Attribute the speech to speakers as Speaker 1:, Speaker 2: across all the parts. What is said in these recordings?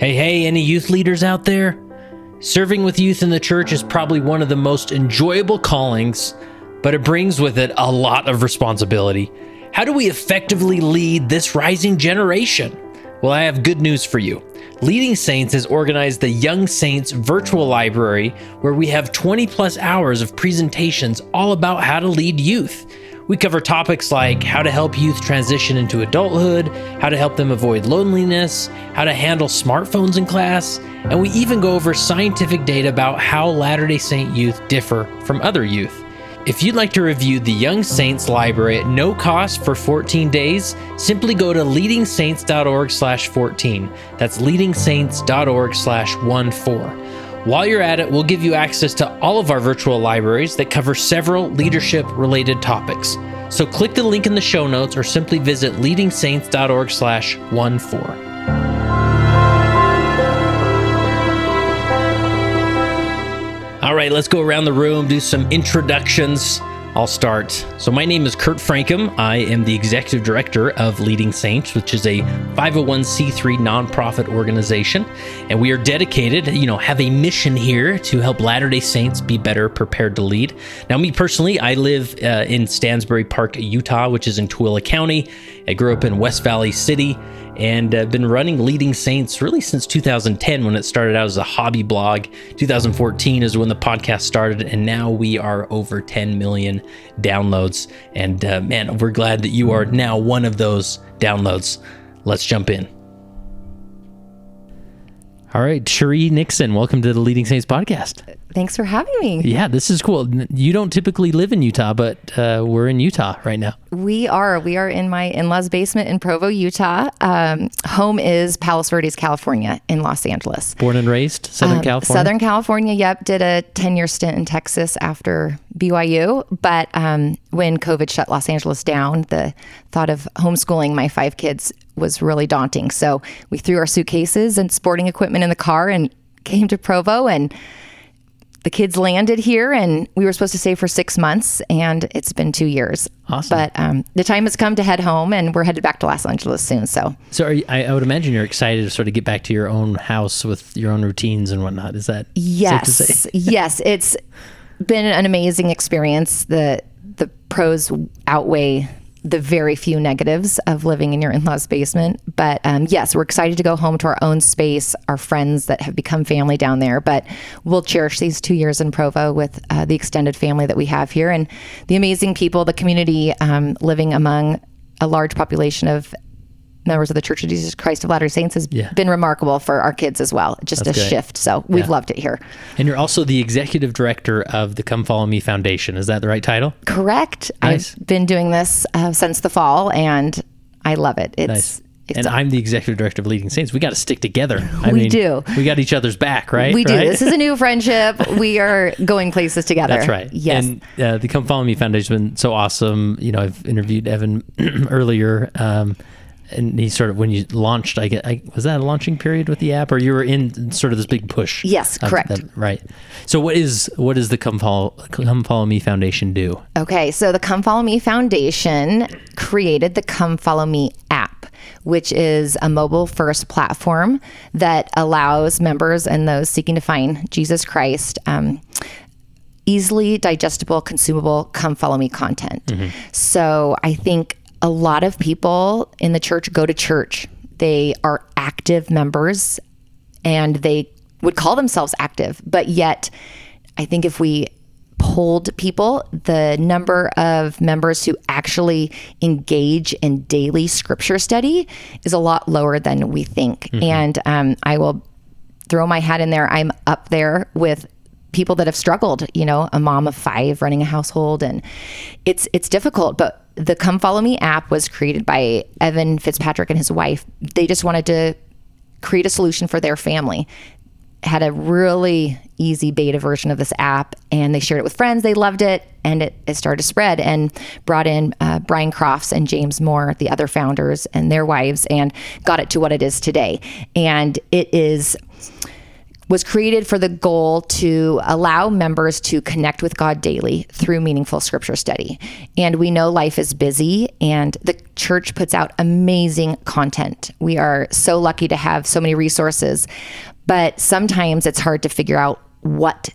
Speaker 1: Hey, hey, any youth leaders out there? Serving with youth in the church is probably one of the most enjoyable callings, but it brings with it a lot of responsibility. How do we effectively lead this rising generation? Well, I have good news for you. Leading Saints has organized the Young Saints virtual library where we have 20 plus hours of presentations all about how to lead youth. We cover topics like how to help youth transition into adulthood, how to help them avoid loneliness, how to handle smartphones in class, and we even go over scientific data about how Latter day Saint youth differ from other youth. If you'd like to review the Young Saints library at no cost for 14 days, simply go to leadingsaints.org/14. That's leadingsaints.org/14. While you're at it, we'll give you access to all of our virtual libraries that cover several leadership related topics. So click the link in the show notes or simply visit leadingsaints.org/14. All right, let's go around the room, do some introductions. I'll start. So, my name is Kurt Francom. I am the executive director of Leading Saints, which is a 501c3 nonprofit organization. And we are dedicated, you know, have a mission here to help Latter day Saints be better prepared to lead. Now, me personally, I live uh, in Stansbury Park, Utah, which is in Tooele County. I grew up in West Valley City and uh, been running Leading Saints really since 2010 when it started out as a hobby blog. 2014 is when the podcast started, and now we are over 10 million downloads. And uh, man, we're glad that you are now one of those downloads. Let's jump in. All right, Cherie Nixon, welcome to the Leading Saints podcast.
Speaker 2: Thanks for having me.
Speaker 1: Yeah, this is cool. You don't typically live in Utah, but uh, we're in Utah right now.
Speaker 2: We are. We are in my in law's basement in Provo, Utah. Um, home is Palos Verdes, California, in Los Angeles.
Speaker 1: Born and raised, Southern
Speaker 2: Um,
Speaker 1: California.
Speaker 2: Southern California, yep. Did a 10 year stint in Texas after BYU. But um, when COVID shut Los Angeles down, the thought of homeschooling my five kids was really daunting. So we threw our suitcases and sporting equipment in the car and came to Provo and the kids landed here and we were supposed to stay for six months and it's been two years.
Speaker 1: Awesome.
Speaker 2: But um, the time has come to head home and we're headed back to Los Angeles soon. So
Speaker 1: So are you, I, I would imagine you're excited to sort of get back to your own house with your own routines and whatnot. Is that safe to
Speaker 2: Yes,
Speaker 1: say?
Speaker 2: yes, it's been an amazing experience. The the pros outweigh the very few negatives of living in your in-laws basement. But um, yes, we're excited to go home to our own space, our friends that have become family down there. But we'll cherish these two years in Provo with uh, the extended family that we have here and the amazing people, the community um, living among a large population of members of the Church of Jesus Christ of Latter-day Saints has
Speaker 1: Yeah.
Speaker 2: been remarkable for our kids as well. Just
Speaker 1: That's
Speaker 2: a
Speaker 1: great.
Speaker 2: shift. So we've
Speaker 1: Yeah.
Speaker 2: loved it here.
Speaker 1: And you're also the executive director of the Come Follow Me Foundation. Is that the right title?
Speaker 2: Correct.
Speaker 1: Nice.
Speaker 2: I've been doing this uh, since the fall, and I love it. It's,
Speaker 1: Nice.
Speaker 2: it's
Speaker 1: and I'm the executive director of Leading Saints. We got to stick together. I
Speaker 2: We
Speaker 1: mean,
Speaker 2: do.
Speaker 1: We got each other's back, right?
Speaker 2: we do.
Speaker 1: Right?
Speaker 2: This is a new friendship. we are going places together.
Speaker 1: That's right.
Speaker 2: Yes.
Speaker 1: And uh, the Come Follow Me Foundation has been so awesome. You know, I've interviewed Evan earlier. Um, and he sort of, when you launched, I get, I, was that a launching period with the app or you were in sort of this big push?
Speaker 2: Yes, correct.
Speaker 1: right. So what is, what does the Come Follow, Come Follow Me Foundation do?
Speaker 2: Okay, so the Come Follow Me Foundation created the Come Follow Me app, which is a mobile first platform that allows members and those seeking to find Jesus Christ um, easily digestible, consumable Come Follow Me content. So I think a lot of people in the church go to church, they are active members and they would call themselves active, but yet I think if we polled people, the number of members who actually engage in daily scripture study is a lot lower than we think. And um, I will throw my hat in there. I'm up there with people that have struggled, you know, a mom of five running a household and it's it's difficult, but the Come Follow Me app was created by Evan Fitzpatrick and his wife. They just wanted to create a solution for their family. Had a really easy beta version of this app and they shared it with friends. They loved it and it, it started to spread and brought in uh, Brian Crofts and James Moore, the other founders, and their wives, and got it to what it is today. And it is was created for the goal to allow members to connect with God daily through meaningful scripture study. And we know life is busy, and the church puts out amazing content. We are so lucky to have so many resources, but sometimes it's hard to figure out what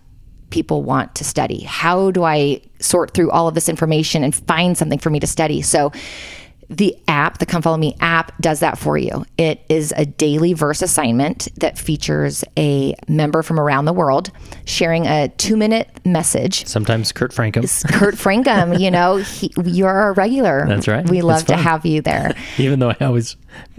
Speaker 2: people want to study. How do I sort through all of this information and find something for me to study? So, the app, the Come Follow Me app, does that for you. It is a daily verse assignment that features a member from around the world sharing a two minute message.
Speaker 1: Sometimes Kurt Francom.
Speaker 2: Kurt Francom, you know, he, you're a regular.
Speaker 1: That's right.
Speaker 2: We love to have you there.
Speaker 1: Even though I always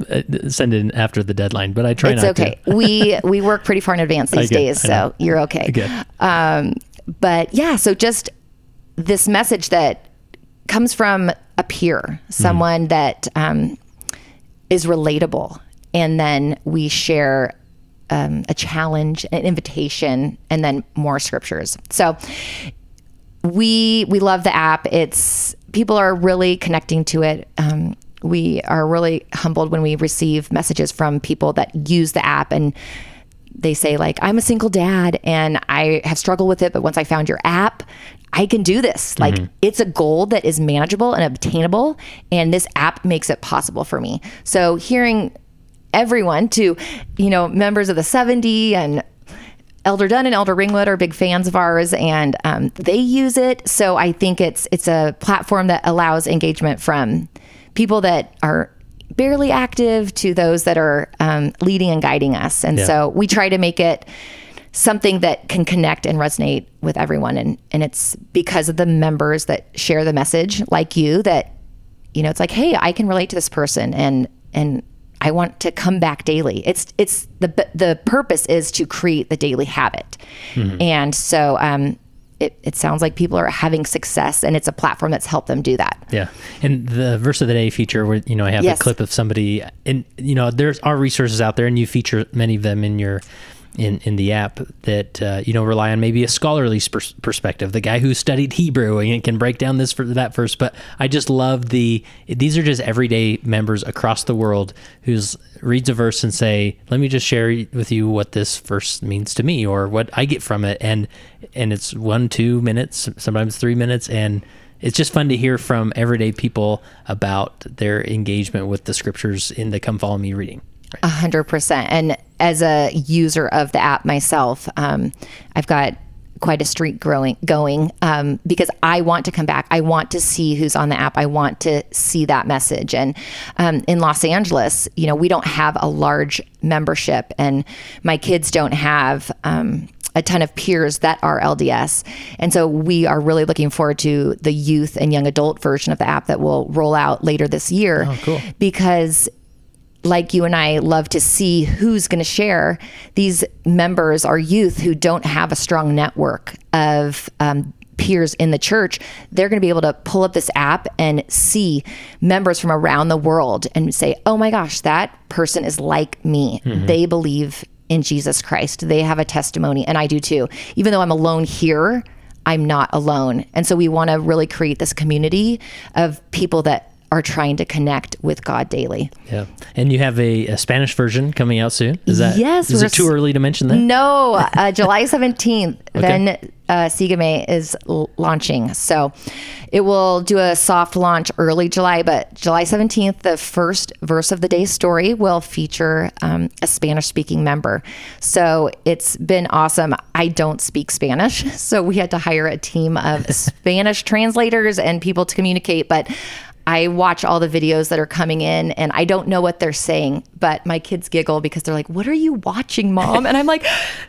Speaker 1: uh, send in after the deadline, but I try
Speaker 2: It's
Speaker 1: not
Speaker 2: okay.
Speaker 1: to.
Speaker 2: we we work pretty far in advance these
Speaker 1: get-
Speaker 2: days, so you're okay. Um, but yeah, so just this message that comes from a peer, someone that um, is relatable, and then we share um, a challenge, an invitation, and then more scriptures. So we we love the app. It's people are really connecting to it. Um, we are really humbled when we receive messages from people that use the app and they say like i'm a single dad and i have struggled with it but once i found your app i can do this like it's a goal that is manageable and obtainable and this app makes it possible for me so hearing everyone to you know members of the 70 and Elder Dunn and Elder Ringwood are big fans of ours, and um, they use it. So I think it's it's a platform that allows engagement from people that are barely active to those that are um, leading and guiding us. And
Speaker 1: Yeah.
Speaker 2: so we try to make it something that can connect and resonate with everyone. And and it's because of the members that share the message, like you, that you know, it's like, hey, I can relate to this person, and and I want to come back daily. It's it's the the purpose is to create the daily habit, and so um, it it sounds like people are having success, and it's a platform that's helped them do that.
Speaker 1: Yeah, and the verse of the day feature, where you know I have
Speaker 2: Yes.
Speaker 1: a clip of somebody, and you know there's are resources out there, and you feature many of them in your in in the app that uh, you know rely on maybe a scholarly pers- perspective, the guy who studied Hebrew and can break down this for that verse. But I just love the these are just everyday members across the world who's reads a verse and say, "Let me just share with you what this verse means to me or what I get from it," and and it's one two minutes, sometimes three minutes, and it's just fun to hear from everyday people about their engagement with the scriptures in the come follow me reading
Speaker 2: A hundred percent. And as a user of the app myself, um, I've got quite a streak growing going um, because I want to come back. I want to see who's on the app. I want to see that message. And um, in Los Angeles, you know, we don't have a large membership, and my kids don't have. Um, a ton of peers that are LDS. And so we are really looking forward to the youth and young adult version of the app that will roll out later this year.
Speaker 1: Oh, cool.
Speaker 2: Because like you and I love to see who's going to share. These members are youth who don't have a strong network of um, peers in the church. They're going to be able to pull up this app and see members from around the world and say, oh my gosh, that person is like me. They believe in Jesus Christ. They have a testimony, and I do too. Even though I'm alone here, I'm not alone. And so we want to really create this community of people that are trying to connect with God daily.
Speaker 1: yeah and you have a, a spanish version coming out soon is that
Speaker 2: Yes,
Speaker 1: is it too early to mention that
Speaker 2: No, uh, July 17th, then uh, Sigame is l- launching. So it will do a soft launch early July, but July 17th, the first verse of the day story will feature um, a Spanish speaking member. So it's been awesome. I don't speak Spanish, so we had to hire a team of Spanish translators and people to communicate, but I watch all the videos that are coming in and I don't know what they're saying, but my kids giggle because they're like, What are you watching, mom? And I'm like,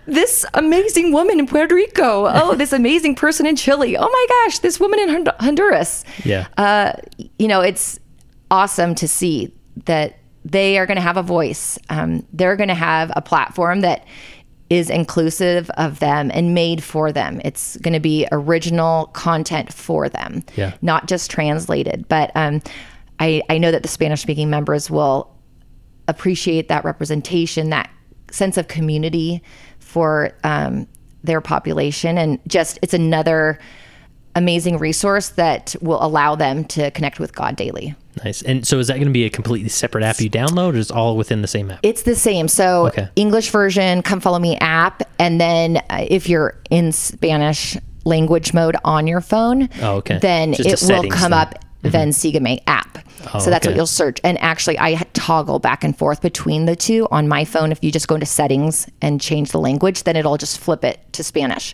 Speaker 2: This amazing woman in Puerto Rico. Oh, this amazing person in Chile. Oh my gosh, this woman in Hond- Honduras.
Speaker 1: yeah
Speaker 2: Uh, you know, it's awesome to see that they are going to have a voice. Um, they're going to have a platform that is inclusive of them and made for them. It's going to be original content for them,
Speaker 1: Yeah.
Speaker 2: not just translated. But um, I, I know that the Spanish speaking members will appreciate that representation, that sense of community for um, their population. And just, it's another amazing resource that will allow them to connect with God daily.
Speaker 1: Nice. And so is that going to be a completely separate app you download or is it all within the same app?
Speaker 2: It's the same. So
Speaker 1: Okay.
Speaker 2: English version, come follow me app, and then uh, if you're in Spanish language mode on your phone,
Speaker 1: Oh, okay.
Speaker 2: then
Speaker 1: Just
Speaker 2: it will come
Speaker 1: thing.
Speaker 2: up then Sigame app. Oh, so that's
Speaker 1: okay.
Speaker 2: what you'll search. And actually, I toggle back and forth between the two on my phone. If you just go into settings and change the language, then it'll just flip it to Spanish.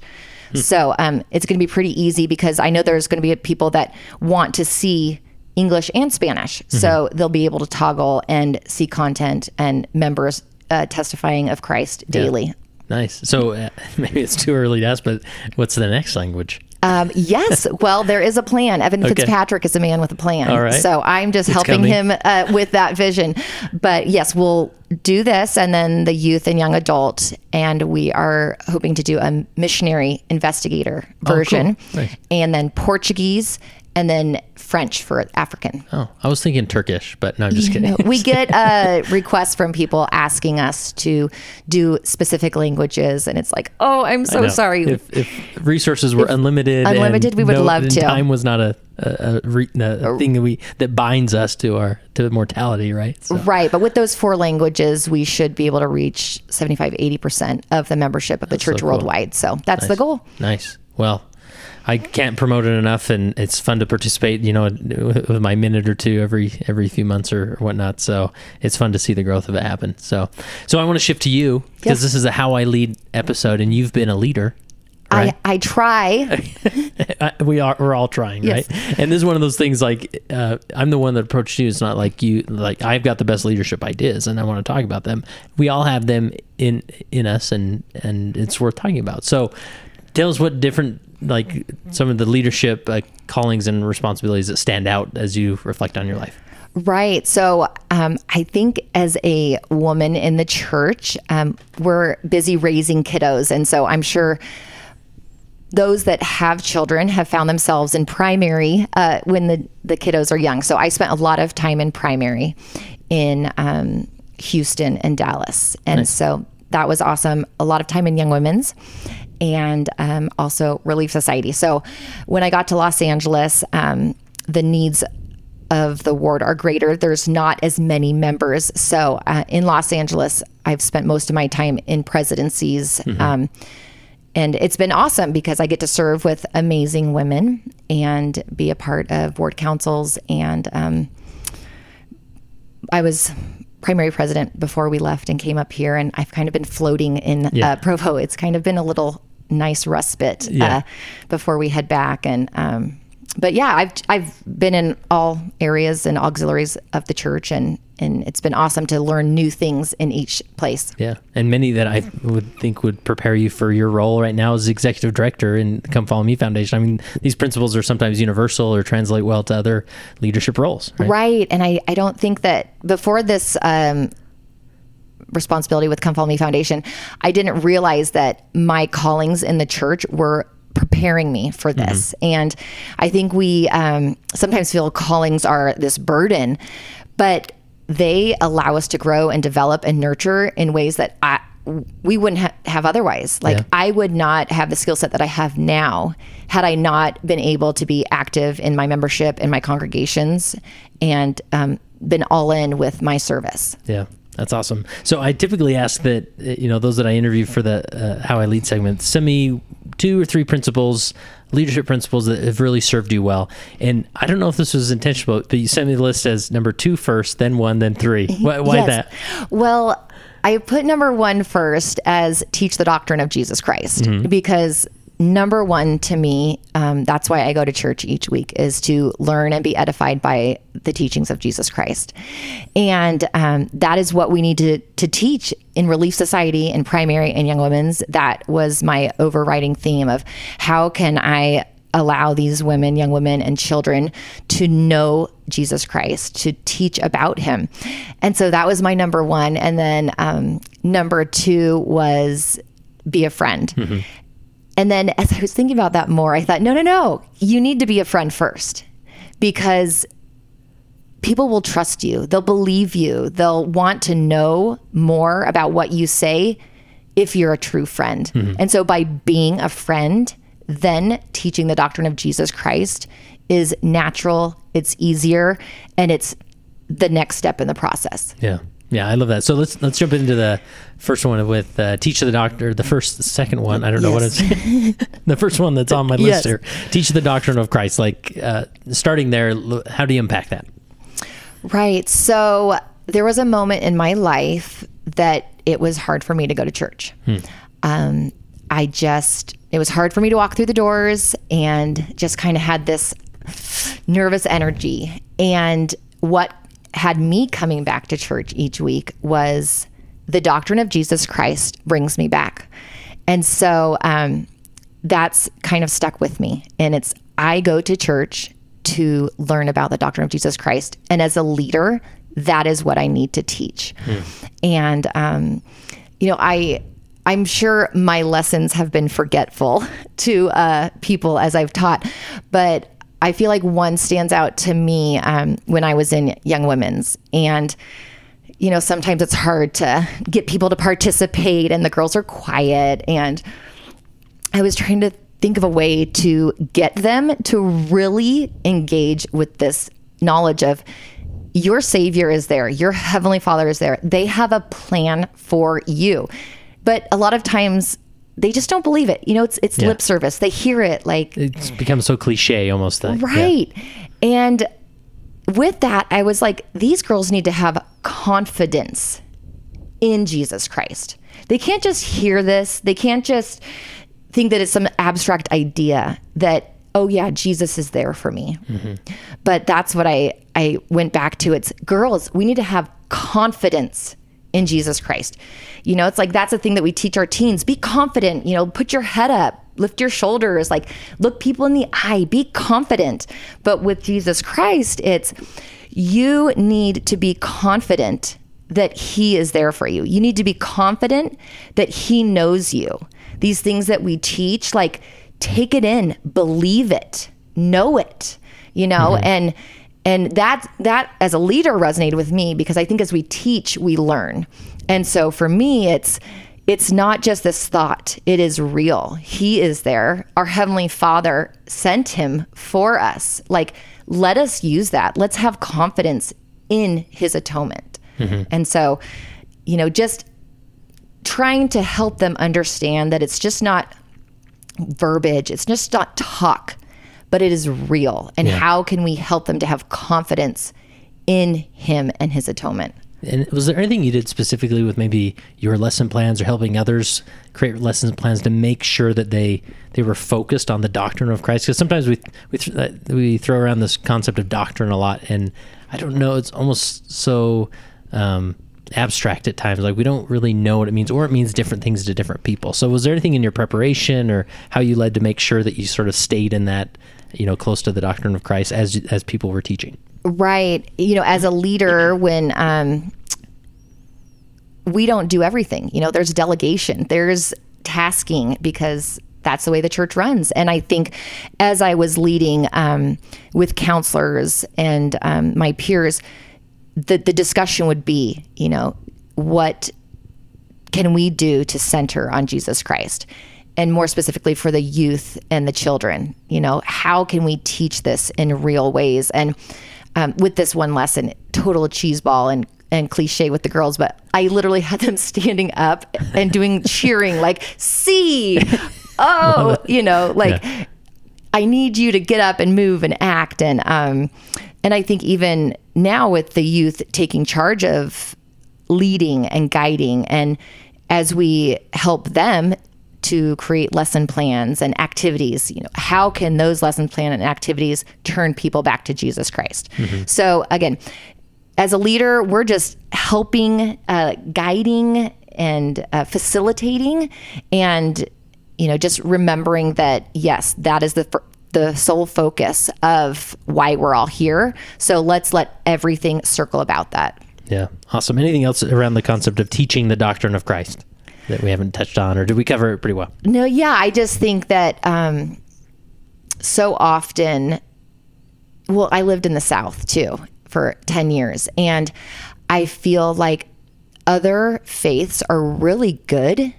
Speaker 2: So um, it's going to be pretty easy because I know there's going to be people that want to see English and Spanish. So they'll be able to toggle and see content and members uh, testifying of Christ daily.
Speaker 1: Nice. So uh, maybe it's too early to ask, but what's the next language?
Speaker 2: Um, yes. Well, there is a plan. Evan Fitzpatrick is a man with a plan.
Speaker 1: All right.
Speaker 2: So I'm just
Speaker 1: It's
Speaker 2: helping
Speaker 1: coming.
Speaker 2: him uh, with that vision. But yes, we'll do this and then the youth and young adult. And we are hoping to do a missionary investigator version
Speaker 1: Oh, Nice.
Speaker 2: and then Portuguese and then French for African.
Speaker 1: Oh, I was thinking Turkish, but no, I'm just kidding.
Speaker 2: No, we get uh, requests from people asking us to do specific languages, and it's like, oh, I'm so sorry.
Speaker 1: If, if resources were unlimited, and
Speaker 2: unlimited, we would love to.
Speaker 1: Time was not a a, a, re, a thing that we that binds us to our to mortality, right? So,
Speaker 2: Right, but with those four languages, we should be able to reach 75, 80% of the membership of the church
Speaker 1: cool.
Speaker 2: worldwide. So that's the goal.
Speaker 1: nice. Well, I can't promote it enough, and it's fun to participate. You know, with my minute or two every every few months or whatnot. So it's fun to see the growth of it happen. So, so I want to shift to you because this is a how I lead episode, and you've been a leader. Right?
Speaker 2: I, I try.
Speaker 1: We are we're all trying
Speaker 2: Yes.
Speaker 1: right and this is one of those things like uh, i'm the one that approached you it's not like you like i've got the best leadership ideas and i want to talk about them we all have them in in us and and it's worth talking about so tell us what different like some of the leadership uh, callings and responsibilities that stand out as you reflect on your life
Speaker 2: Right. So um, I think as a woman in the church, um, we're busy raising kiddos. And so I'm sure those that have children have found themselves in primary uh, when the, the kiddos are young. So I spent a lot of time in primary in um, Houston and Dallas. And so that was awesome. A lot of time in Young Women's and um, also Relief Society. So when I got to Los Angeles, um, the needs of the ward are greater. There's not as many members. So uh, in Los Angeles, I've spent most of my time in presidencies. Um, and it's been awesome because I get to serve with amazing women and be a part of ward councils. And um, I was primary president before we left and came up here, and I've kind of been floating in
Speaker 1: Yeah.
Speaker 2: uh, Provo. It's kind of been a little nice respite
Speaker 1: Yeah.
Speaker 2: uh, before we head back. And um, but yeah, I've I've been in all areas and auxiliaries of the church, and and it's been awesome to learn new things in each place.
Speaker 1: yeah and many that i would think would prepare you for your role right now as executive director in come follow me foundation i mean these principles are sometimes universal or translate well to other leadership roles right?
Speaker 2: Right. And I, I don't think that before this um, responsibility with Come Follow Me Foundation, I didn't realize that my callings in the church were preparing me for this. And I think we um, sometimes feel callings are this burden, but they allow us to grow and develop and nurture in ways that I, we wouldn't ha- have otherwise. Like
Speaker 1: Yeah.
Speaker 2: I would not have the skill set that I have now had I not been able to be active in my membership in my congregations and um, been all in with my service.
Speaker 1: Yeah, that's awesome. So I typically ask that you know those that I interview for the uh, how I lead segment send me two or three principles, leadership principles that have really served you well. And I don't know if this was intentional, but you sent me the list as number two first, then one, then three. Why, why
Speaker 2: Yes.
Speaker 1: that?
Speaker 2: Well, I put number one first as teach the doctrine of Jesus Christ
Speaker 1: Mm-hmm.
Speaker 2: because number one to me, um, that's why I go to church each week, is to learn and be edified by the teachings of Jesus Christ. And um, that is what we need to, to teach in Relief Society and primary and young women's. That was my overriding theme of how can I allow these women, young women, and children to know Jesus Christ, to teach about him. And so that was my number one. And then um, number two was be a friend. And then as I was thinking about that more, I thought, no, no, no, you need to be a friend first because people will trust you. They'll believe you. They'll want to know more about what you say if you're a true friend. Mm-hmm. And so by being a friend, then teaching the doctrine of Jesus Christ is natural it's easier, and it's the next step in the process.
Speaker 1: Yeah. Yeah, I love that. So let's let's jump into the first one with uh, teach the doctor. The first, the second one, I don't know what it's. the first one that's on my
Speaker 2: Yes.
Speaker 1: list here. Teach the doctrine of Christ. Like uh, starting there, how do you unpack that?
Speaker 2: Right. So there was a moment in my life that it was hard for me to go to church. Um, I just, it was hard for me to walk through the doors and just kind of had this nervous energy. And what had me coming back to church each week was the doctrine of Jesus Christ brings me back. And so um, that's kind of stuck with me. And it's, I go to church to learn about the doctrine of Jesus Christ. And as a leader, that is what I need to teach. And, um, you know, I, I'm sure my lessons have been forgetful to uh, people as I've taught, but I feel like one stands out to me um, when I was in Young Women's. And, you know, sometimes it's hard to get people to participate, and the girls are quiet. And I was trying to think of a way to get them to really engage with this knowledge of your Savior is there, your Heavenly Father is there. They have a plan for you. But a lot of times they just don't believe it. You know, it's it's
Speaker 1: Yeah.
Speaker 2: lip service. They hear it like
Speaker 1: It's become so cliche almost. That, yeah.
Speaker 2: Right. And with that, I was like, these girls need to have confidence in Jesus Christ. They can't just hear this. They can't just think that it's some abstract idea that, oh, yeah, Jesus is there for me. Mm-hmm. But that's what I, I went back to. It's girls, we need to have confidence in Jesus Christ. You know, it's like that's the thing that we teach our teens. Be confident, you know, put your head up, lift your shoulders, like look people in the eye, be confident. But with Jesus Christ, it's you need to be confident that he is there for you. You need to be confident that he knows you. These things that we teach, like take it in, believe it, know it, you know, mm-hmm. and and that that as a leader resonated with me because I think as we teach, we learn. And so for me, it's it's not just this thought, it is real. He is there. Our heavenly Father sent him for us. Like let us use that. Let's have confidence in his atonement. Mm-hmm. And so, you know, just trying to help them understand that it's just not verbiage, it's just not talk, but it is real. And how can we help them to have confidence in him and his atonement?
Speaker 1: And was there anything you did specifically with maybe your lesson plans or helping others create lesson plans to make sure that they they were focused on the doctrine of Christ? Because sometimes we we th- uh, we throw around this concept of doctrine a lot, and I don't know, it's almost so um, abstract at times. Like we don't really know what it means, or it means different things to different people. So was there anything in your preparation or how you led to make sure that you sort of stayed in that, you know, close to the doctrine of Christ as as people were teaching?
Speaker 2: Right. You know, as a leader, when um, we don't do everything, you know, there's delegation, there's tasking because that's the way the church runs. And I think as I was leading um, with counselors and um, my peers, the, the discussion would be, you know, what can we do to center on Jesus Christ? And more specifically for the youth and the children, you know, how can we teach this in real ways? And um, with this one lesson, total cheeseball and and cliche with the girls, but I literally had them standing up and doing cheering, like see, oh, you know, like I need you to get up and move and act. And um, and I think even now with the youth taking charge of leading and guiding, and as we help them to create lesson plans and activities, you know, how can those lesson plan and activities turn people back to Jesus Christ? So again, as a leader, we're just helping, uh, guiding, and uh, facilitating, and you know, just remembering that yes, that is the fir- the sole focus of why we're all here. So let's let everything circle about that.
Speaker 1: Yeah, awesome. Anything else around the concept of teaching the doctrine of Christ that we haven't touched on, or did we cover it pretty well?
Speaker 2: No, yeah, I just think that um, so often, well, I lived in the South too for 10 years, and I feel like other faiths are really good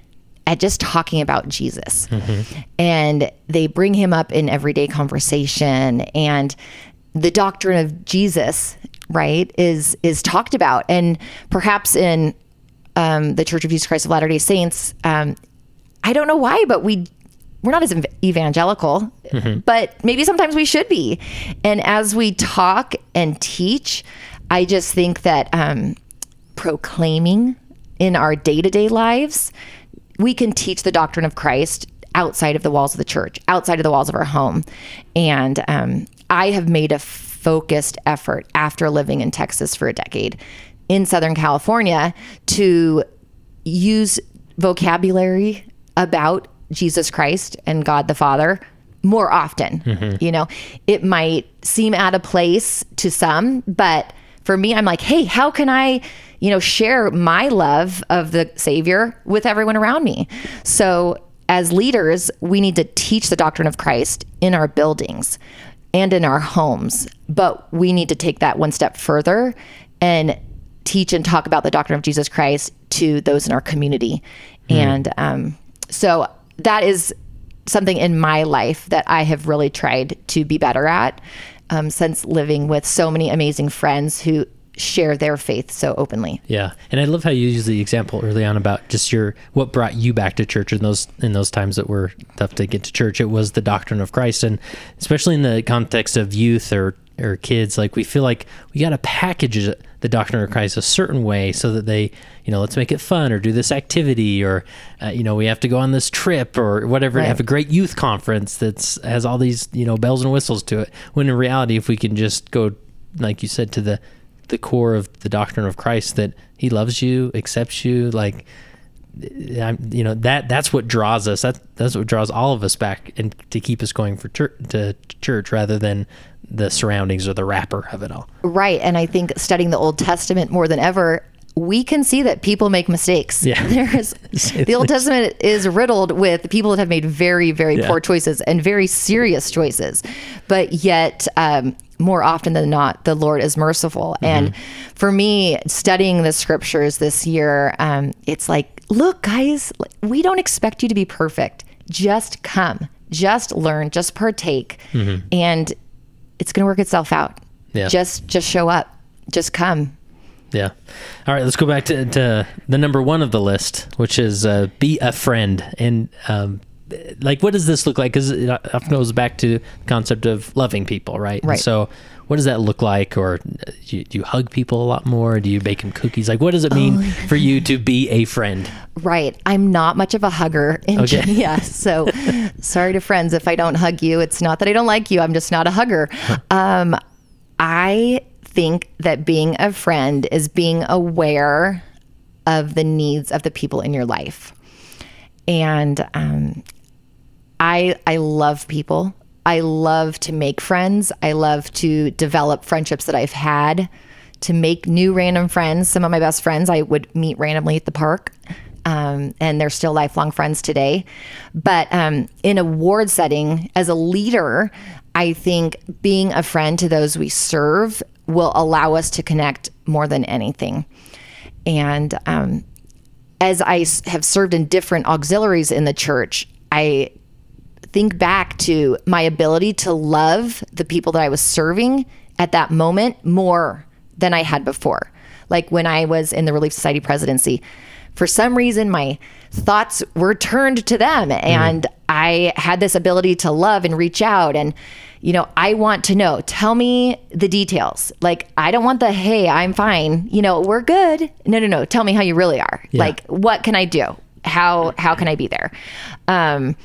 Speaker 2: at just talking about Jesus. And they bring him up in everyday conversation. And the doctrine of Jesus, right, is is talked about, and perhaps in um, the Church of Jesus Christ of Latter Day Saints, um, I don't know why, but we we're not as evangelical, but maybe sometimes we should be. And as we talk and teach, I just think that um, proclaiming in our day to day lives, we can teach the doctrine of Christ outside of the walls of the church, outside of the walls of our home. And um, I have made a focused effort after living in Texas for a decade in Southern California to use vocabulary about Jesus Christ and God the Father more often. Mm-hmm. You know, it might seem out of place to some, but for me, I'm like, hey, how can I, you know, share my love of the Savior with everyone around me? So, as leaders, we need to teach the doctrine of Christ in our buildings and in our homes, but we need to take that one step further and teach and talk about the doctrine of Jesus Christ to those in our community. And um, so that is something in my life that I have really tried to be better at um, since living with so many amazing friends who share their faith so openly.
Speaker 1: Yeah, and I love how you use the example early on about just your what brought you back to church in those in those times that were tough to get to church. It was the doctrine of Christ, and especially in the context of youth or or kids, like we feel like we got to package it- the doctrine of Christ a certain way so that they, you know, let's make it fun or do this activity or, uh, you know, we have to go on this trip or whatever.
Speaker 2: Right.
Speaker 1: Have a great youth conference that's has all these, you know, bells and whistles to it. When in reality, if we can just go, like you said, to the the core of the doctrine of Christ that He loves you, accepts you, like. I'm, you know that that's what draws us. That that's what draws all of us back and to keep us going for church, to church rather than the surroundings or the wrapper of it all.
Speaker 2: Right. And I think studying the Old Testament more than ever, we can see that people make mistakes.
Speaker 1: Yeah.
Speaker 2: There's the Old Testament is riddled with people that have made very, very
Speaker 1: Yeah.
Speaker 2: poor choices and very serious choices. But yet, um, more often than not, the Lord is merciful. And for me, studying the scriptures this year, um, it's like, look, guys, we don't expect you to be perfect. Just come, just learn, just partake, and it's going to work itself out.
Speaker 1: Yeah.
Speaker 2: Just, just show up, just come.
Speaker 1: Yeah. All right, let's go back to, to the number one of the list, which is uh, be a friend. And um, like, what does this look like? Because it often goes back to the concept of loving people, right? And
Speaker 2: Right.
Speaker 1: so, what does that look like? Or uh, do you, do you hug people a lot more? Do you bake them cookies? Like, what does it mean for you to be a friend?
Speaker 2: Right. I'm not much of a hugger. In
Speaker 1: Okay.
Speaker 2: yeah. So sorry to friends if I don't hug you. It's not that I don't like you. I'm just not a hugger. Um, I think that being a friend is being aware of the needs of the people in your life. And um, I I love people. I love to make friends. I love to develop friendships that I've had, to make new random friends. Some of my best friends I would meet randomly at the park, um, and they're still lifelong friends today. But um, in a ward setting, as a leader, I think being a friend to those we serve will allow us to connect more than anything. And um, as I have served in different auxiliaries in the church, I think back to my ability to love the people that I was serving at that moment more than I had before. Like when I was in the Relief Society presidency, for some reason, my thoughts were turned to them, and I had this ability to love and reach out. And, you know, I want to know, tell me the details. Like, I don't want the, hey, I'm fine, you know, we're good. No, no, no. Tell me how you really are. Like, what can I do? How, how can I be there? Um,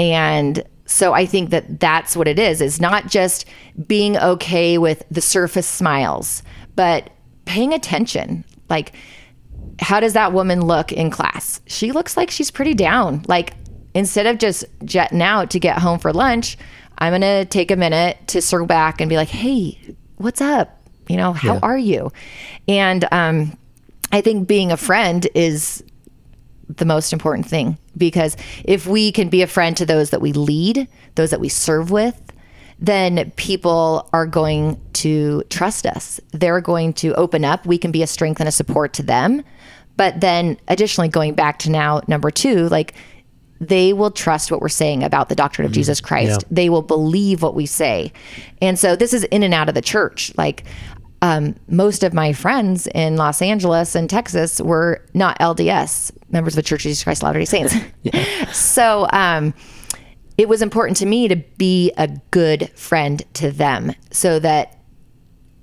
Speaker 2: and so I think that that's what it is. Is not just being okay with the surface smiles, but paying attention. Like, how does that woman look in class? She looks like she's pretty down. Like, instead of just jetting out to get home for lunch, I'm going to take a minute to circle back and be like, hey, what's up? You know, how are you? And um, I think being a friend is the most important thing because if we can be a friend to those that we lead, those that we serve with, then people are going to trust us. They're going to open up. We can be a strength and a support to them. But then, additionally, going back to now, number two, like they will trust what we're saying about the doctrine of mm-hmm. Jesus Christ.
Speaker 1: Yeah.
Speaker 2: They will believe what we say. And so this is in and out of the church. Like um, most of my friends in Los Angeles and Texas were not LDS members of the Church of Jesus Christ of Latter-day Saints. so um, it was important to me to be a good friend to them so that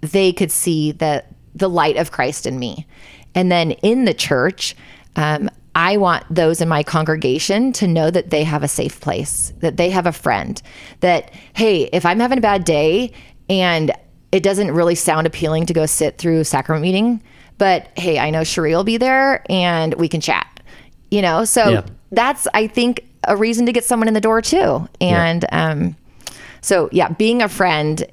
Speaker 2: they could see the the light of Christ in me. And then in the church, um, I want those in my congregation to know that they have a safe place, that they have a friend, that, hey, if I'm having a bad day and it doesn't really sound appealing to go sit through sacrament meeting, but hey, I know Cherie will be there and we can chat, you know? So
Speaker 1: Yeah.
Speaker 2: that's, I think, a reason to get someone in the door too. And um, so, yeah, being a friend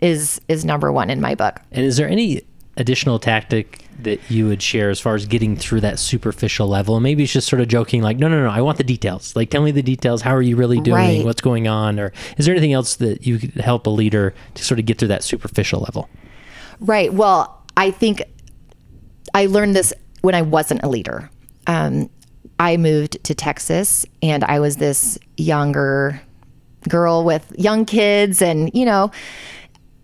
Speaker 2: is is number one in my book.
Speaker 1: And is there any additional tactic that you would share as far as getting through that superficial level? And maybe it's just sort of joking, like, no, no, no, I want the details. Like, tell me the details. How are you really doing?
Speaker 2: Right.
Speaker 1: What's going on? Or is there anything else that you could help a leader to sort of get through that superficial level?
Speaker 2: Right. Well, I think I learned this when I wasn't a leader. Um, I moved to Texas and I was this younger girl with young kids. And, you know,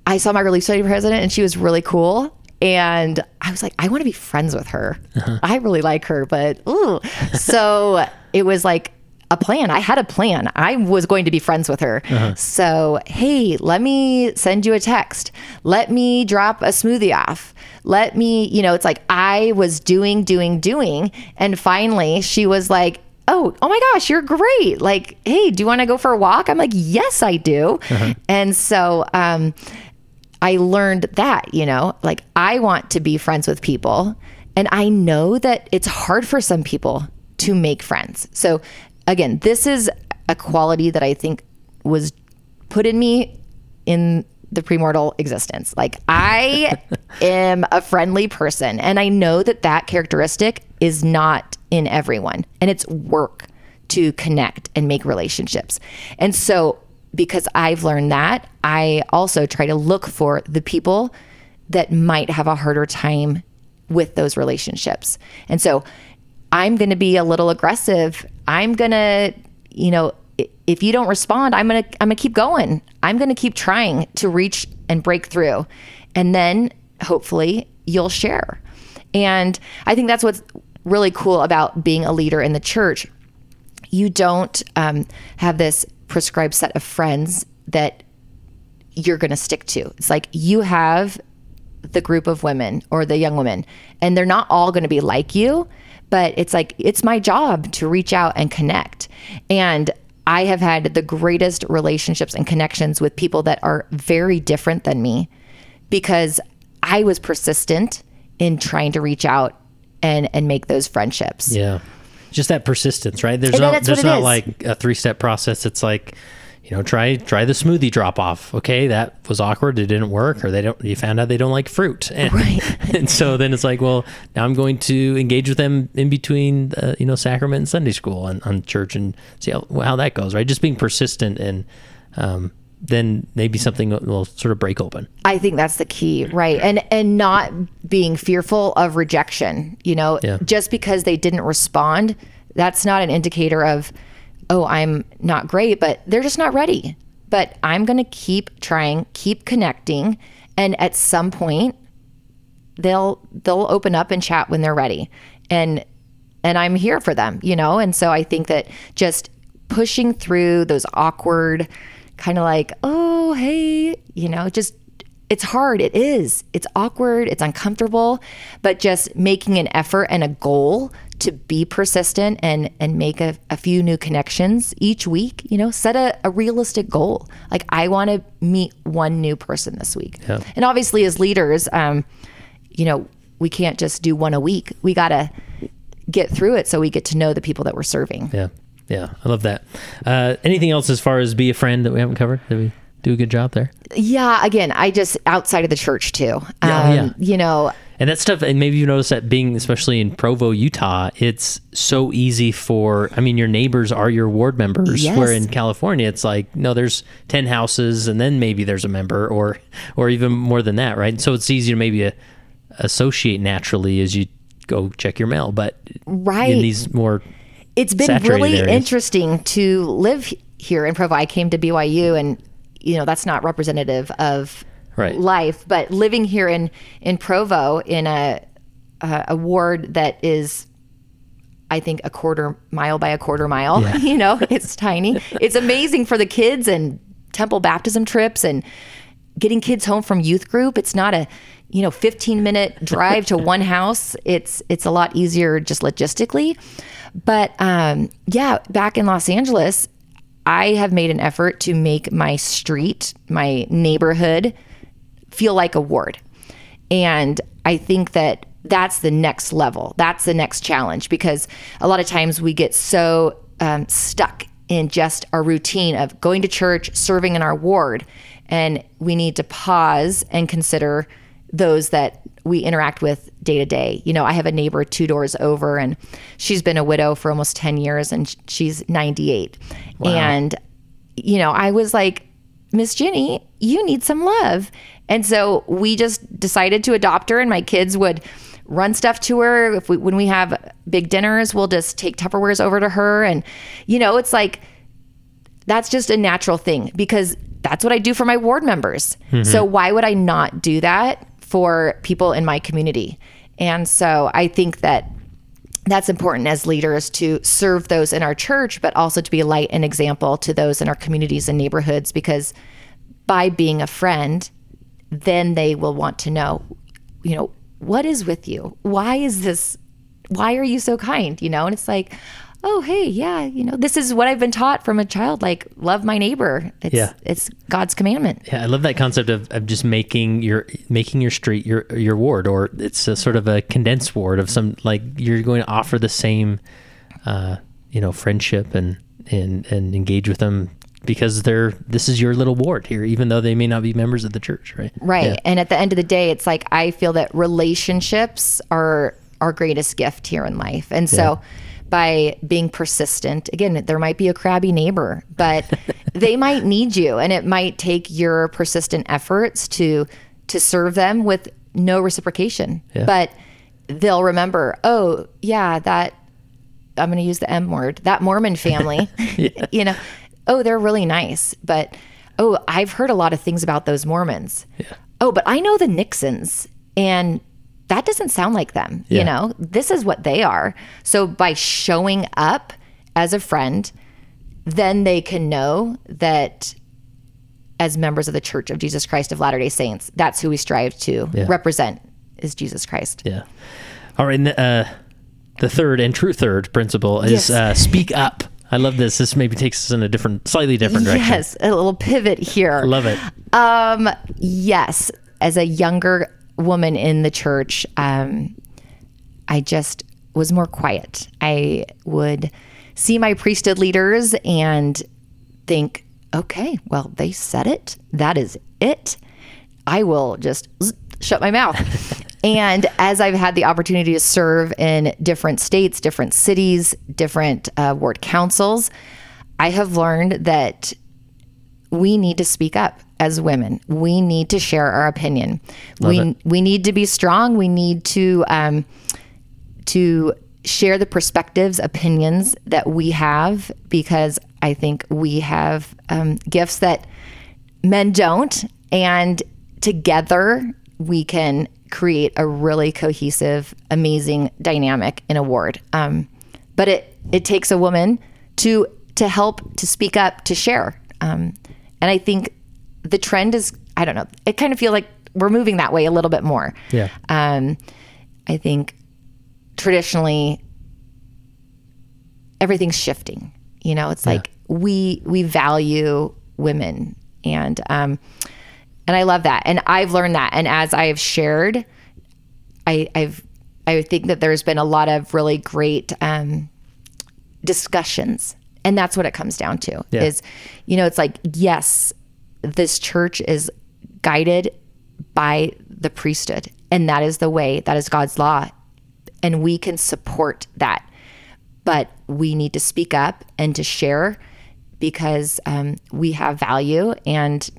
Speaker 2: I saw my relief society president and she was really cool. And I was like, I want to be friends with her. Uh-huh. I really like her, but ooh. So it was like a plan. I had a plan. I was going to be friends with her. Uh-huh. So, hey, let me send you a text. Let me drop a smoothie off. Let me, you know, it's like I was doing, doing, doing. And finally she was like, Oh, oh my gosh, you're great. Like, hey, do you want to go for a walk? I'm like, yes, I do. Uh-huh. And so, um, I learned that, you know, like I want to be friends with people. And I know that it's hard for some people to make friends. So, again, this is a quality that I think was put in me in the premortal existence. Like, I am a friendly person. And I know that that characteristic is not in everyone. And it's work to connect and make relationships. And so, because I've learned that, I also try to look for the people that might have a harder time with those relationships. And so I'm going to be a little aggressive. I'm going to, you know, if you don't respond, I'm going to I'm going to keep going. I'm going to keep trying to reach and break through. And then hopefully you'll share. And I think that's what's really cool about being a leader in the church you don't um, have this prescribed set of friends that you're going to stick to. It's like you have the group of women or the young women, and they're not all going to be like you, but it's like it's my job to reach out and connect. And I have had the greatest relationships and connections with people that are very different than me because I was persistent in trying to reach out and and make those friendships.
Speaker 1: Yeah. Just that persistence, right? There's
Speaker 2: And
Speaker 1: not there's not
Speaker 2: is.
Speaker 1: like a three step process. It's like, you know, try try the smoothie drop off. Okay, that was awkward. It didn't work, or they don't. You found out they don't like fruit, and,
Speaker 2: Right.
Speaker 1: and so then it's like, well, now I'm going to engage with them in between, uh, you know, sacrament and Sunday school and on church, and see how how that goes. Right, just being persistent, and um, then maybe something will- will sort of break open.
Speaker 2: I think that's the key, right? And and not being fearful of rejection. You know,
Speaker 1: Yeah.
Speaker 2: just because they didn't respond, that's not an indicator of, oh, I'm not great, but they're just not ready. But I'm going to keep trying, keep connecting, and at some point, they'll they'll open up and chat when they're ready, and and I'm here for them, you know. And so I think that just pushing through those awkward, kind of like, oh, hey, you know, just it's hard. It is. It's awkward. It's uncomfortable, but just making an effort and a goal to be persistent and and make a, a few new connections each week. You know, set a, a realistic goal. Like I want to meet one new person this week.
Speaker 1: Yeah.
Speaker 2: And obviously, as leaders, um, you know, we can't just do one a week. We gotta get through it so we get to know the people that we're serving.
Speaker 1: Yeah, yeah, I love that. Uh, anything else as far as be a friend that we haven't covered? Did we do a good job there?
Speaker 2: Yeah, again, I just outside of the church too.
Speaker 1: Yeah,
Speaker 2: um,
Speaker 1: yeah.
Speaker 2: You know,
Speaker 1: And that stuff, and maybe you notice that being, especially in Provo, Utah, it's so easy for, I mean, your neighbors are your ward members.
Speaker 2: Yes.
Speaker 1: Where in California, it's like, no, there's 10 houses and then maybe there's a member or, or even more than that, right? So it's easy to maybe uh, associate naturally as you go check your mail. But
Speaker 2: Right.
Speaker 1: in these more
Speaker 2: it's been really
Speaker 1: areas.
Speaker 2: interesting to live here in Provo. I came to BYU, and you know that's not representative of
Speaker 1: Right.
Speaker 2: life, but living here in in Provo in a a, a ward that is. I think a quarter mile by a quarter mile.
Speaker 1: Yeah.
Speaker 2: you know, it's tiny. It's amazing for the kids and temple baptism trips and getting kids home from youth group. It's not a, you know, 15 minute drive to one house. It's it's a lot easier just logistically. But um, yeah, back in Los Angeles, I have made an effort to make my street, my neighborhood, feel like a ward. And I think that that's the next level. That's the next challenge because a lot of times we get so um, stuck in just our routine of going to church, serving in our ward, and we need to pause and consider those that we interact with day to day. You know, I have a neighbor two doors over, and she's been a widow for almost 10 years, and she's 98. And, you know, I was like, Miss Ginny, you need some love. And so we just decided to adopt her, and my kids would run stuff to her. If we, when we have big dinners, we'll just take Tupperwares over to her. And, you know, it's like, that's just a natural thing because that's what I do for my ward members. Mm-hmm. So why would I not do that for people in my community? And so I think that that's important as leaders to serve those in our church, but also to be a light and example to those in our communities and neighborhoods because by being a friend, then they will want to know, you know, what is with you? Why is this? Why are you so kind? You know, and it's like, oh, hey, yeah, you know, this is what I've been taught from a child, like love my neighbor. It's,
Speaker 1: Yeah.
Speaker 2: it's God's commandment.
Speaker 1: Yeah, I love that concept of, of just making your making your street your your ward, or it's a sort of a condensed ward of some like you're going to offer the same, uh, you know, friendship and and and engage with them because they're this is your little ward here, even though they may not be members of the church, right?
Speaker 2: Right.
Speaker 1: Yeah.
Speaker 2: And at the end of the day, it's like I feel that relationships are our greatest gift here in life. And so by being persistent, again, there might be a crabby neighbor, but they might need you and it might take your persistent efforts to to serve them with no reciprocation.
Speaker 1: Yeah.
Speaker 2: But they'll remember, oh, yeah, that I'm going to use the M word, that Mormon family, you know, oh, they're really nice. But, oh, I've heard a lot of things about those Mormons. Oh, but I know the Nixons and that doesn't sound like them.
Speaker 1: Yeah.
Speaker 2: You know, this is what they are. So by showing up as a friend, then they can know that as members of the Church of Jesus Christ of Latter day Saints, that's who we strive to
Speaker 1: Yeah.
Speaker 2: represent is Jesus Christ.
Speaker 1: Yeah. All right. And the, uh, the third and true third principle is
Speaker 2: Yes.
Speaker 1: uh, speak up. I love this. This maybe takes us in a different, slightly different direction.
Speaker 2: Yes, a little pivot here.
Speaker 1: Love it.
Speaker 2: Um, yes, as a younger woman in the church, um, I just was more quiet. I would see my priesthood leaders and think, okay, well, they said it. That is it. I will just shut my mouth. and as I've had the opportunity to serve in different states, different cities, different uh, ward councils, I have learned that we need to speak up as women. We need to share our opinion. we
Speaker 1: it.
Speaker 2: we need to be strong. We need to um, to share the perspectives, opinions that we have because I think we have um, gifts that men don't, and together we can create a really cohesive, amazing dynamic in a ward. Um, but it it takes a woman to to help to speak up to share, um, and I think the trend is I don't know. It kind of feel like we're moving that way a little bit more.
Speaker 1: Yeah.
Speaker 2: Um, I think traditionally everything's shifting. You know, it's like we we value women and um and I love that. And I've learned that. And as I have shared, I I've I think that there's been a lot of really great um discussions. And that's what it comes down to.
Speaker 1: Yeah.
Speaker 2: Is you know, it's like yes, this church is guided by the priesthood and that is the way, that is God's law. And we can support that but we need to speak up and to share because um, we have value and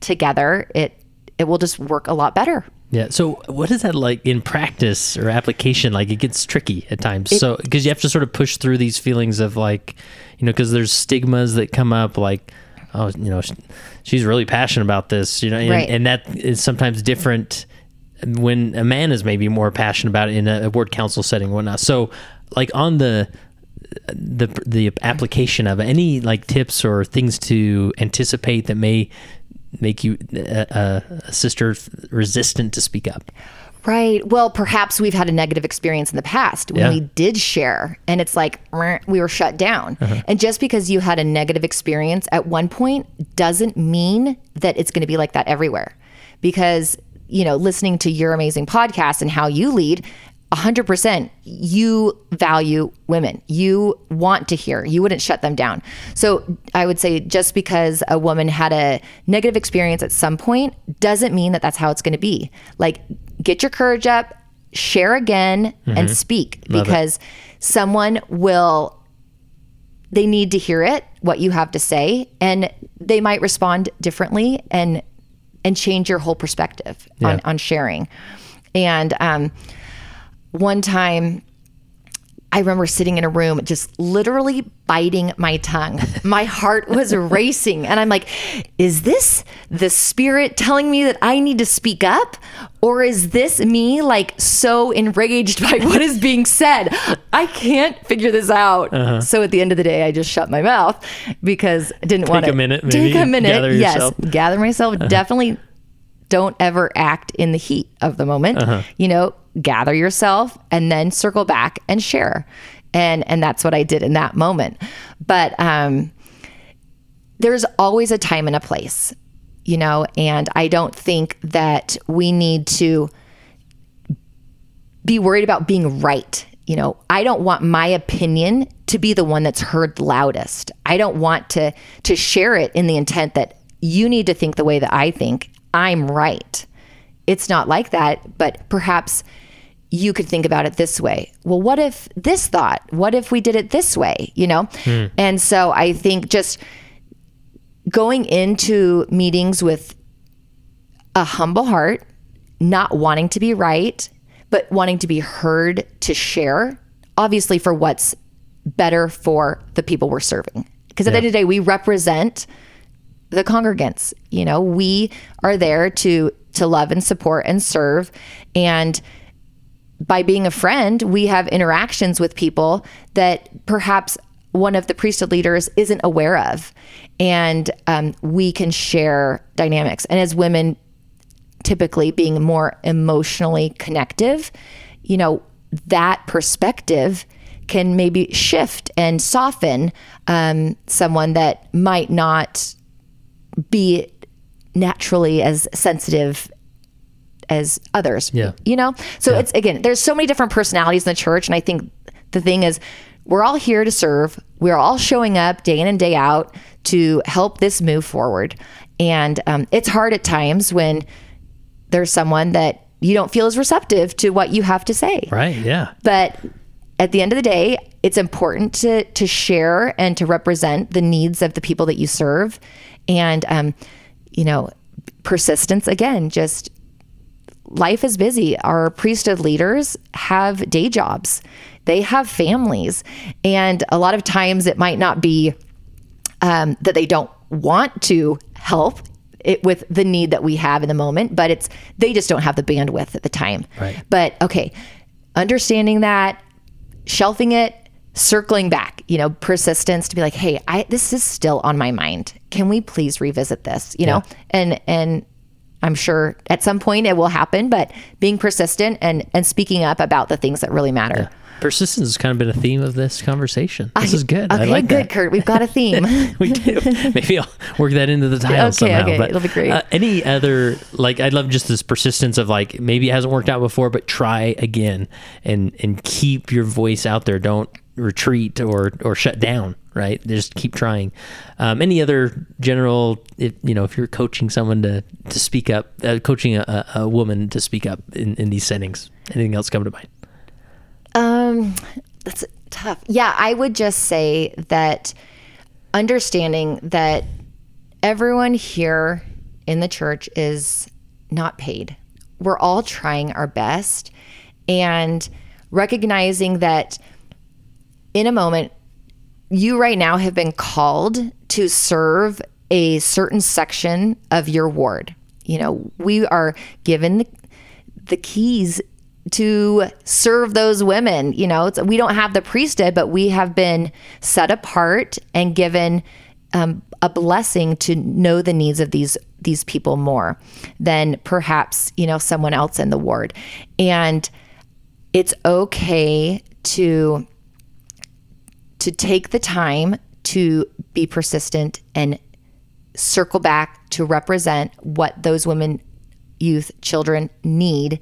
Speaker 2: together it it will just work a lot better
Speaker 1: Yeah. So, what is that like in practice or application? Like, it gets tricky at times. so, because you have to sort of push through these feelings of like, you know, because there's stigmas that come up, like, oh, you know, she's really passionate about this, you know, and,
Speaker 2: Right.
Speaker 1: and that is sometimes different when a man is maybe more passionate about it in a, ward council setting, whatnot. So, like on the the the application of it, any like tips or things to anticipate that may make you uh, uh, a sister resistant to speak up.
Speaker 2: Right. Well, perhaps we've had a negative experience in the past when
Speaker 1: Yeah.
Speaker 2: we did share and it's like we were shut down. Uh-huh. And just because you had a negative experience at one point doesn't mean that it's going to be like that everywhere. Because, you know, listening to your amazing podcast and how you lead, 100% you value women. You want to hear. You wouldn't shut them down. So I would say just because a woman had a negative experience at some point doesn't mean that that's how it's going to be. Like, get your courage up, share again, and speak because someone will. They need to hear it, what you have to say, and they might respond differently and and change your whole perspective on, on sharing. And um, one time I remember sitting in a room just literally biting my tongue. My heart was racing. And I'm like, is this the spirit telling me that I need to speak up? Or is this me like so enraged by what is being said? I can't figure this out. Uh-huh. So at the end of the day, I just shut my mouth because I didn't want to
Speaker 1: a minute,
Speaker 2: take a minute.
Speaker 1: gather
Speaker 2: yes,
Speaker 1: yourself.
Speaker 2: gather myself. Uh-huh. Definitely don't ever act in the heat of the moment. Uh-huh. You know, gather yourself and then circle back and share. And and that's what I did in that moment. But um there's always a time and a place, you know, and I don't think that we need to be worried about being right. You know, I don't want my opinion to be the one that's heard loudest. I don't want to to share it in the intent that you need to think the way that I think. I'm right. It's not like that, but perhaps you could think about it this way. Well, what if this thought? What if we did it this way, you know? Hmm. And so I think just going into meetings with a humble heart, not wanting to be right, but wanting to be heard to share, obviously for what's better for the people we're serving. Because at the end of the day, we represent the congregants. You know, we are there to to love and support and serve. And by being a friend, we have interactions with people that perhaps one of the priesthood leaders isn't aware of. And um, we can share dynamics. And as women, typically being more emotionally connective, you know, that perspective can maybe shift and soften um, someone that might not be naturally as sensitive as others.
Speaker 1: Yeah.
Speaker 2: You know? So it's again, there's so many different personalities in the church. And I think the thing is, we're all here to serve. We're all showing up day in and day out to help this move forward. And um, it's hard at times when there's someone that you don't feel is receptive to what you have to say.
Speaker 1: Right. Yeah.
Speaker 2: But at the end of the day, it's important to to share and to represent the needs of the people that you serve, and um, you know, persistence again. Just life is busy. Our priesthood leaders have day jobs. They have families, and a lot of times it might not be um, that they don't want to help it with the need that we have in the moment, but it's they just don't have the bandwidth at the time.
Speaker 1: Right.
Speaker 2: But okay, understanding that, shelving it, circling back, you know, persistence to be like, hey, I this is still on my mind. Can we please revisit this? You know, and and I'm sure at some point it will happen, but being persistent and and speaking up about the things that really matter.
Speaker 1: Persistence has kind of been a theme of this conversation. This is good.
Speaker 2: Okay,
Speaker 1: I like
Speaker 2: good,
Speaker 1: that.
Speaker 2: Kurt. We've got a theme.
Speaker 1: we do. Maybe I'll work that into the title
Speaker 2: Okay,
Speaker 1: somehow.
Speaker 2: okay,
Speaker 1: but,
Speaker 2: it'll be great.
Speaker 1: Uh, any other like I'd love just this persistence of like maybe it hasn't worked out before, but try again and and keep your voice out there. Don't retreat or or shut down. Right, just keep trying. Um, any other general, if, you know, if you're coaching someone to to speak up, uh, coaching a, a woman to speak up in, in these settings. Anything else come to mind?
Speaker 2: Um, that's tough. Yeah, I would just say that understanding that everyone here in the church is not paid. we're all trying our best and recognizing that in a moment, you right now have been called to serve a certain section of your ward. You know, we are given the, the keys to serve those women. You know, we don't have the priesthood, but we have been set apart and given um, a blessing to know the needs of these these people more than perhaps you know someone else in the ward, and it's okay to to take the time to be persistent and circle back to represent what those women, youth, children need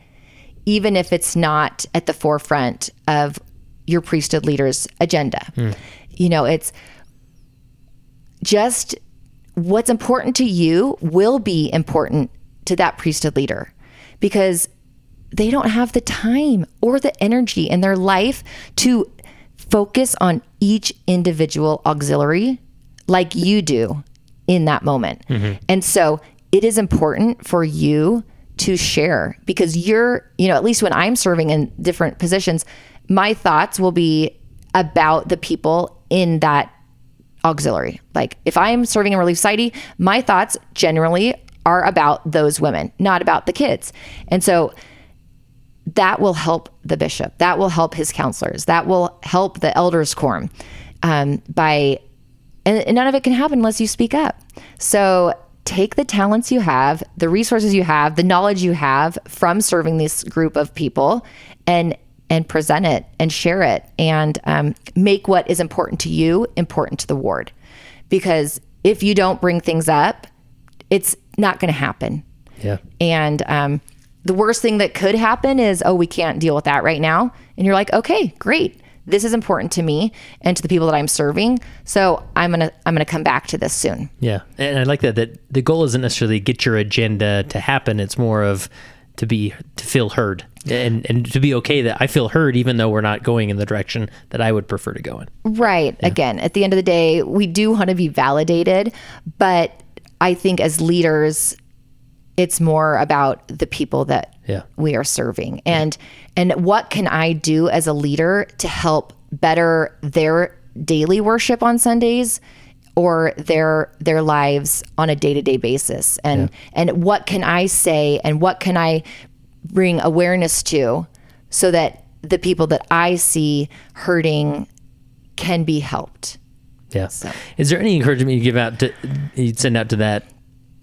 Speaker 2: even if it's not at the forefront of your priesthood leader's agenda. Mm. You know, it's just what's important to you will be important to that priesthood leader because they don't have the time or the energy in their life to focus on each individual auxiliary like you do in that moment. Mm-hmm. And so it is important for you to share because you're, you know, at least when I'm serving in different positions, my thoughts will be about the people in that auxiliary. Like if I'm serving in Relief Society, my thoughts generally are about those women, not about the kids. And so that will help the bishop. That will help his counselors. That will help the elders quorum um, by, and none of it can happen unless you speak up. So take the talents you have, the resources you have, the knowledge you have from serving this group of people, and and present it and share it and um, make what is important to you important to the ward. Because if you don't bring things up, it's not going to happen.
Speaker 1: Yeah.
Speaker 2: And um, the worst thing that could happen is, oh, we can't deal with that right now. And you're like, okay, great this is important to me and to the people that I'm serving. So I'm gonna I'm gonna come back to this soon.
Speaker 1: Yeah, and I like that. That the goal isn't necessarily get your agenda to happen. It's more of to be to feel heard and and to be okay that I feel heard even though we're not going in the direction that I would prefer to go in.
Speaker 2: Right. Yeah. Again, at the end of the day, we do want to be validated, but I think as leaders it's more about the people that yeah. we are serving and and what can I do as a leader to help better their daily worship on Sundays or their their lives on a day-to-day basis and yeah. and what can I say and what can I bring awareness to so that the people that I see hurting can be helped.
Speaker 1: Yeah. So. Is there any encouragement you give out to you'd send out to that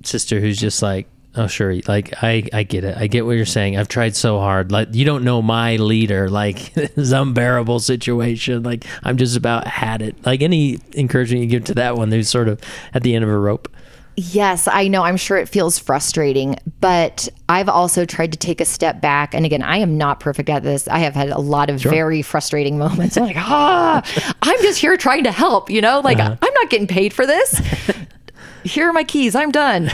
Speaker 1: sister who's just like Oh sure, like I I get it. I get what you're saying. I've tried so hard. Like you don't know my leader. Like this unbearable situation. Like I'm just about had it. Like any encouragement you give to that one who's sort of at the end of a rope.
Speaker 2: Yes, I know. I'm sure it feels frustrating, but I've also tried to take a step back. And again, I am not perfect at this. I have had a lot of sure. very frustrating moments. I'm like, ah, I'm just here trying to help, you know, like uh-huh. I'm not getting paid for this here are my keys. I'm done.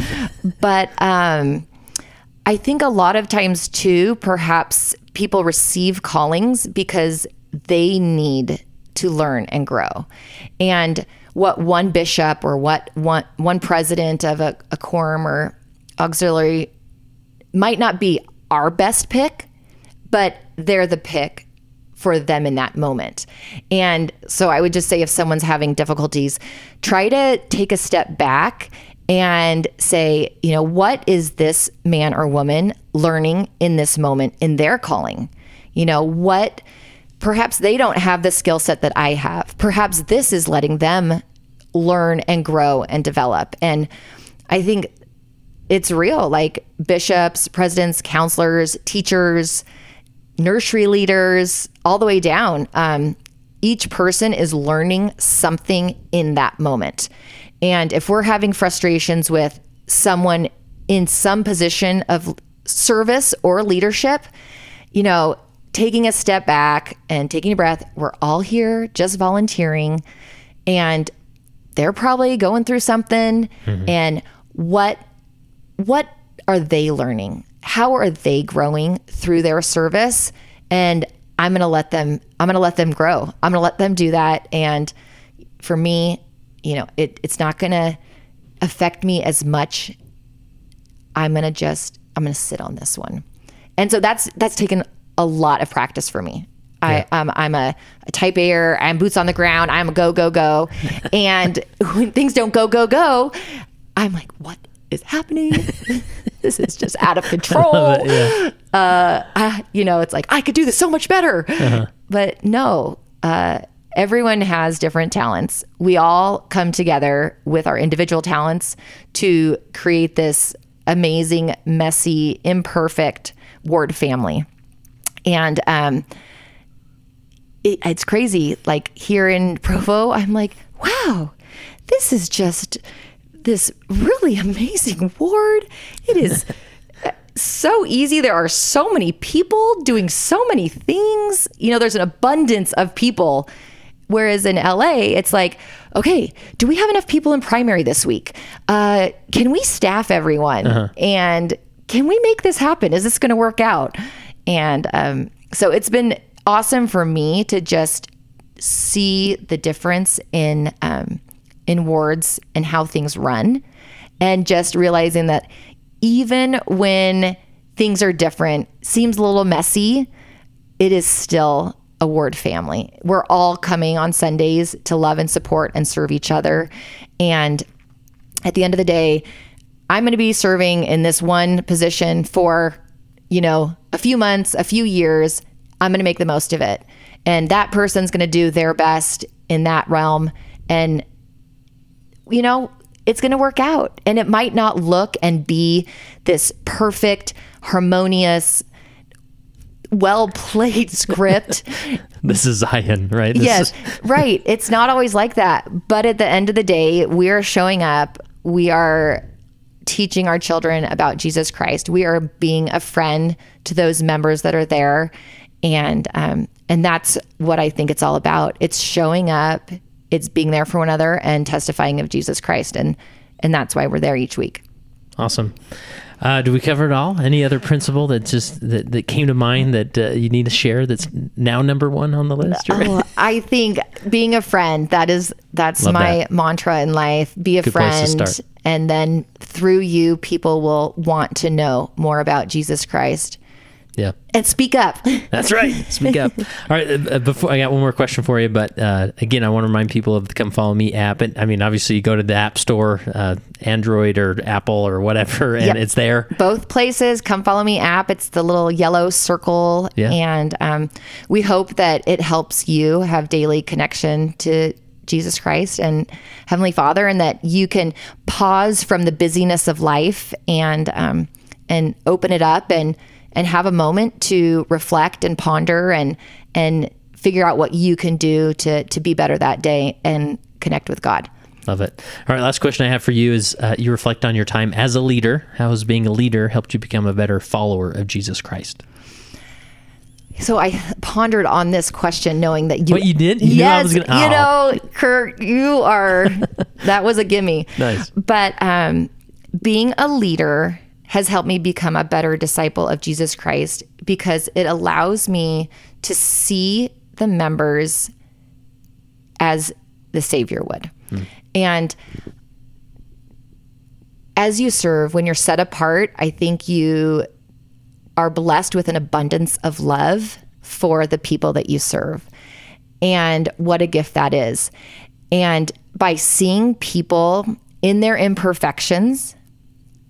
Speaker 2: but um, I think a lot of times too, perhaps people receive callings because they need to learn and grow. And what one bishop or what one one president of a, a quorum or auxiliary might not be our best pick, but they're the pick for them in that moment. And so I would just say if someone's having difficulties, try to take a step back and say, you know, what is this man or woman learning in this moment in their calling? You know, what perhaps they don't have the skill set that I have. Perhaps this is letting them learn and grow and develop. And I think it's real like bishops, presidents, counselors, teachers, nursery leaders, all the way down. Um, each person is learning something in that moment. And if we're having frustrations with someone in some position of service or leadership, you know, taking a step back and taking a breath, we're all here just volunteering and they're probably going through something mm-hmm. and what what are they learning? How are they growing through their service and i'm going to let them i'm going to let them grow i'm going to let them do that and for me you know it, it's not going to affect me as much i'm going to just i'm going to sit on this one And so that's that's taken a lot of practice for me. I, um, I'm a, a type A. I'm boots on the ground. I'm a go, go, go. and when things don't go, go, go, I'm like, what is happening? this is just out of control.
Speaker 1: it, yeah.
Speaker 2: uh, I, you know, it's like, I could do this so much better. But no, uh, everyone has different talents. We all come together with our individual talents to create this amazing, messy, imperfect ward family. And um, it, it's crazy. Like here in Provo, I'm like, wow, this is just this really amazing ward. It is so easy. There are so many people doing so many things. You know, there's an abundance of people. Whereas in LA, it's like, okay, do we have enough people in primary this week? Uh, can we staff everyone? And can we make this happen? Is this going to work out? And um, so it's been awesome for me to just see the difference in um, in wards and how things run, and just realizing that even when things are different, seems a little messy, it is still a ward family. We're all coming on Sundays to love and support and serve each other, and at the end of the day, I'm going to be serving in this one position for, you know, a few months, a few years. I'm going to make the most of it. And that person's going to do their best in that realm. And, you know, it's going to work out. And it might not look and be this perfect, harmonious, well played script.
Speaker 1: This is Zion, right? This
Speaker 2: yes,
Speaker 1: is-
Speaker 2: right. It's not always like that. But at the end of the day, we're showing up. We are teaching our children about Jesus Christ. We are being a friend to those members that are there. And um, and that's what I think it's all about. It's showing up, it's being there for one another and testifying of Jesus Christ. And and that's why we're there each week.
Speaker 1: Awesome. Uh, do we cover it all? Any other principle that just that, that came to mind that uh, you need to share that's now number one on the list?
Speaker 2: Well, I think being a friend, that is that's
Speaker 1: Love
Speaker 2: my
Speaker 1: that.
Speaker 2: mantra in life. Be a
Speaker 1: Good
Speaker 2: friend and then through you people will want to know more about Jesus Christ.
Speaker 1: Yeah.
Speaker 2: And speak up.
Speaker 1: That's right. Speak up. All right. uh, Before I got one more question for you, but uh, again, I want to remind people of the Come Follow Me app. And I mean, obviously, you go to the App Store, uh, Android or Apple or whatever, and
Speaker 2: Yep.
Speaker 1: it's there.
Speaker 2: Both places, come follow me app. It's the little yellow circle.
Speaker 1: Yeah.
Speaker 2: And um, we hope that it helps you have daily connection to Jesus Christ and Heavenly Father, and that you can pause from the busyness of life and um, and open it up and and have a moment to reflect and ponder and and figure out what you can do to to be better that day and connect with God.
Speaker 1: Love it. All right. Last question I have for you is uh, you reflect on your time as a leader. How has being a leader helped you become a better follower of Jesus Christ?
Speaker 2: So I pondered on this question, knowing that you.
Speaker 1: What, you did? You
Speaker 2: yes,
Speaker 1: gonna-
Speaker 2: you
Speaker 1: Oh.
Speaker 2: know, Kurt, you are. that was a gimme.
Speaker 1: Nice.
Speaker 2: But um, being a leader has helped me become a better disciple of Jesus Christ because it allows me to see the members as the Savior would, and as you serve, when you're set apart, I think you are blessed with an abundance of love for the people that you serve. And what a gift that is. And by seeing people in their imperfections,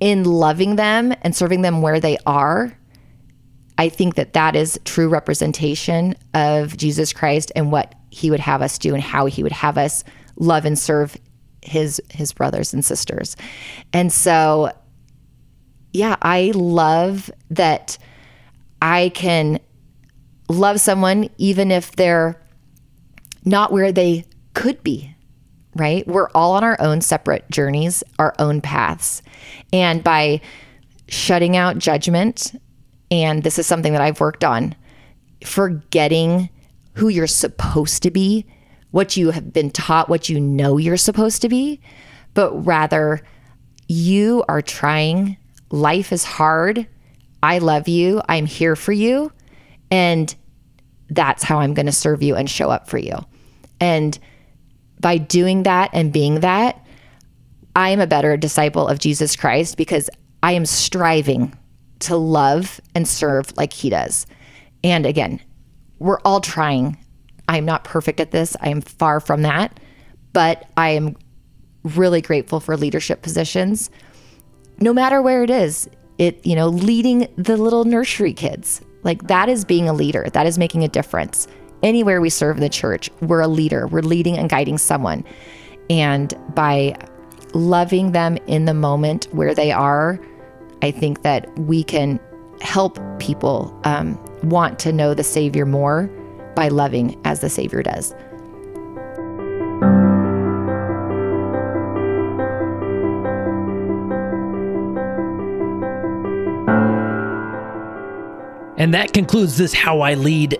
Speaker 2: in loving them and serving them where they are, I think that that is true representation of Jesus Christ and what he would have us do and how he would have us love and serve his his brothers and sisters. And so yeah, I love that I can love someone even if they're not where they could be, right? We're all on our own separate journeys, our own paths. And by shutting out judgment, and this is something that I've worked on, forgetting who you're supposed to be, what you have been taught, what you know you're supposed to be, but rather you are trying. Life is hard. I love you. I'm here for you. And that's how I'm going to serve you and show up for you. And by doing that and being that, I am a better disciple of Jesus Christ because I am striving to love and serve like he does. And again, we're all trying. I'm not perfect at this. I am far from that, but I am really grateful for leadership positions. No matter where it is, it, you know, leading the little nursery kids. Like that is being a leader. That is making a difference. Anywhere we serve in the church, we're a leader. We're leading and guiding someone. And by loving them in the moment where they are, I think that we can help people um, want to know the Savior more by loving as the Savior does.
Speaker 1: And that concludes this How I Lead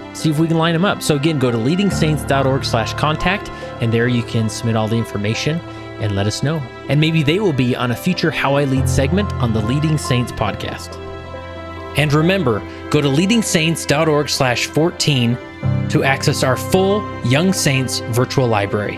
Speaker 1: see if we can line them up. So again, go to leadingsaints.org slash contact, and there you can submit all the information and let us know. And maybe they will be on a future How I Lead segment on the Leading Saints podcast. And remember, go to leadingsaints.org slash 14 to access our full Young Saints virtual library.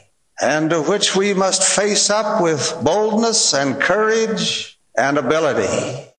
Speaker 3: and to which we must face up with boldness and courage and ability.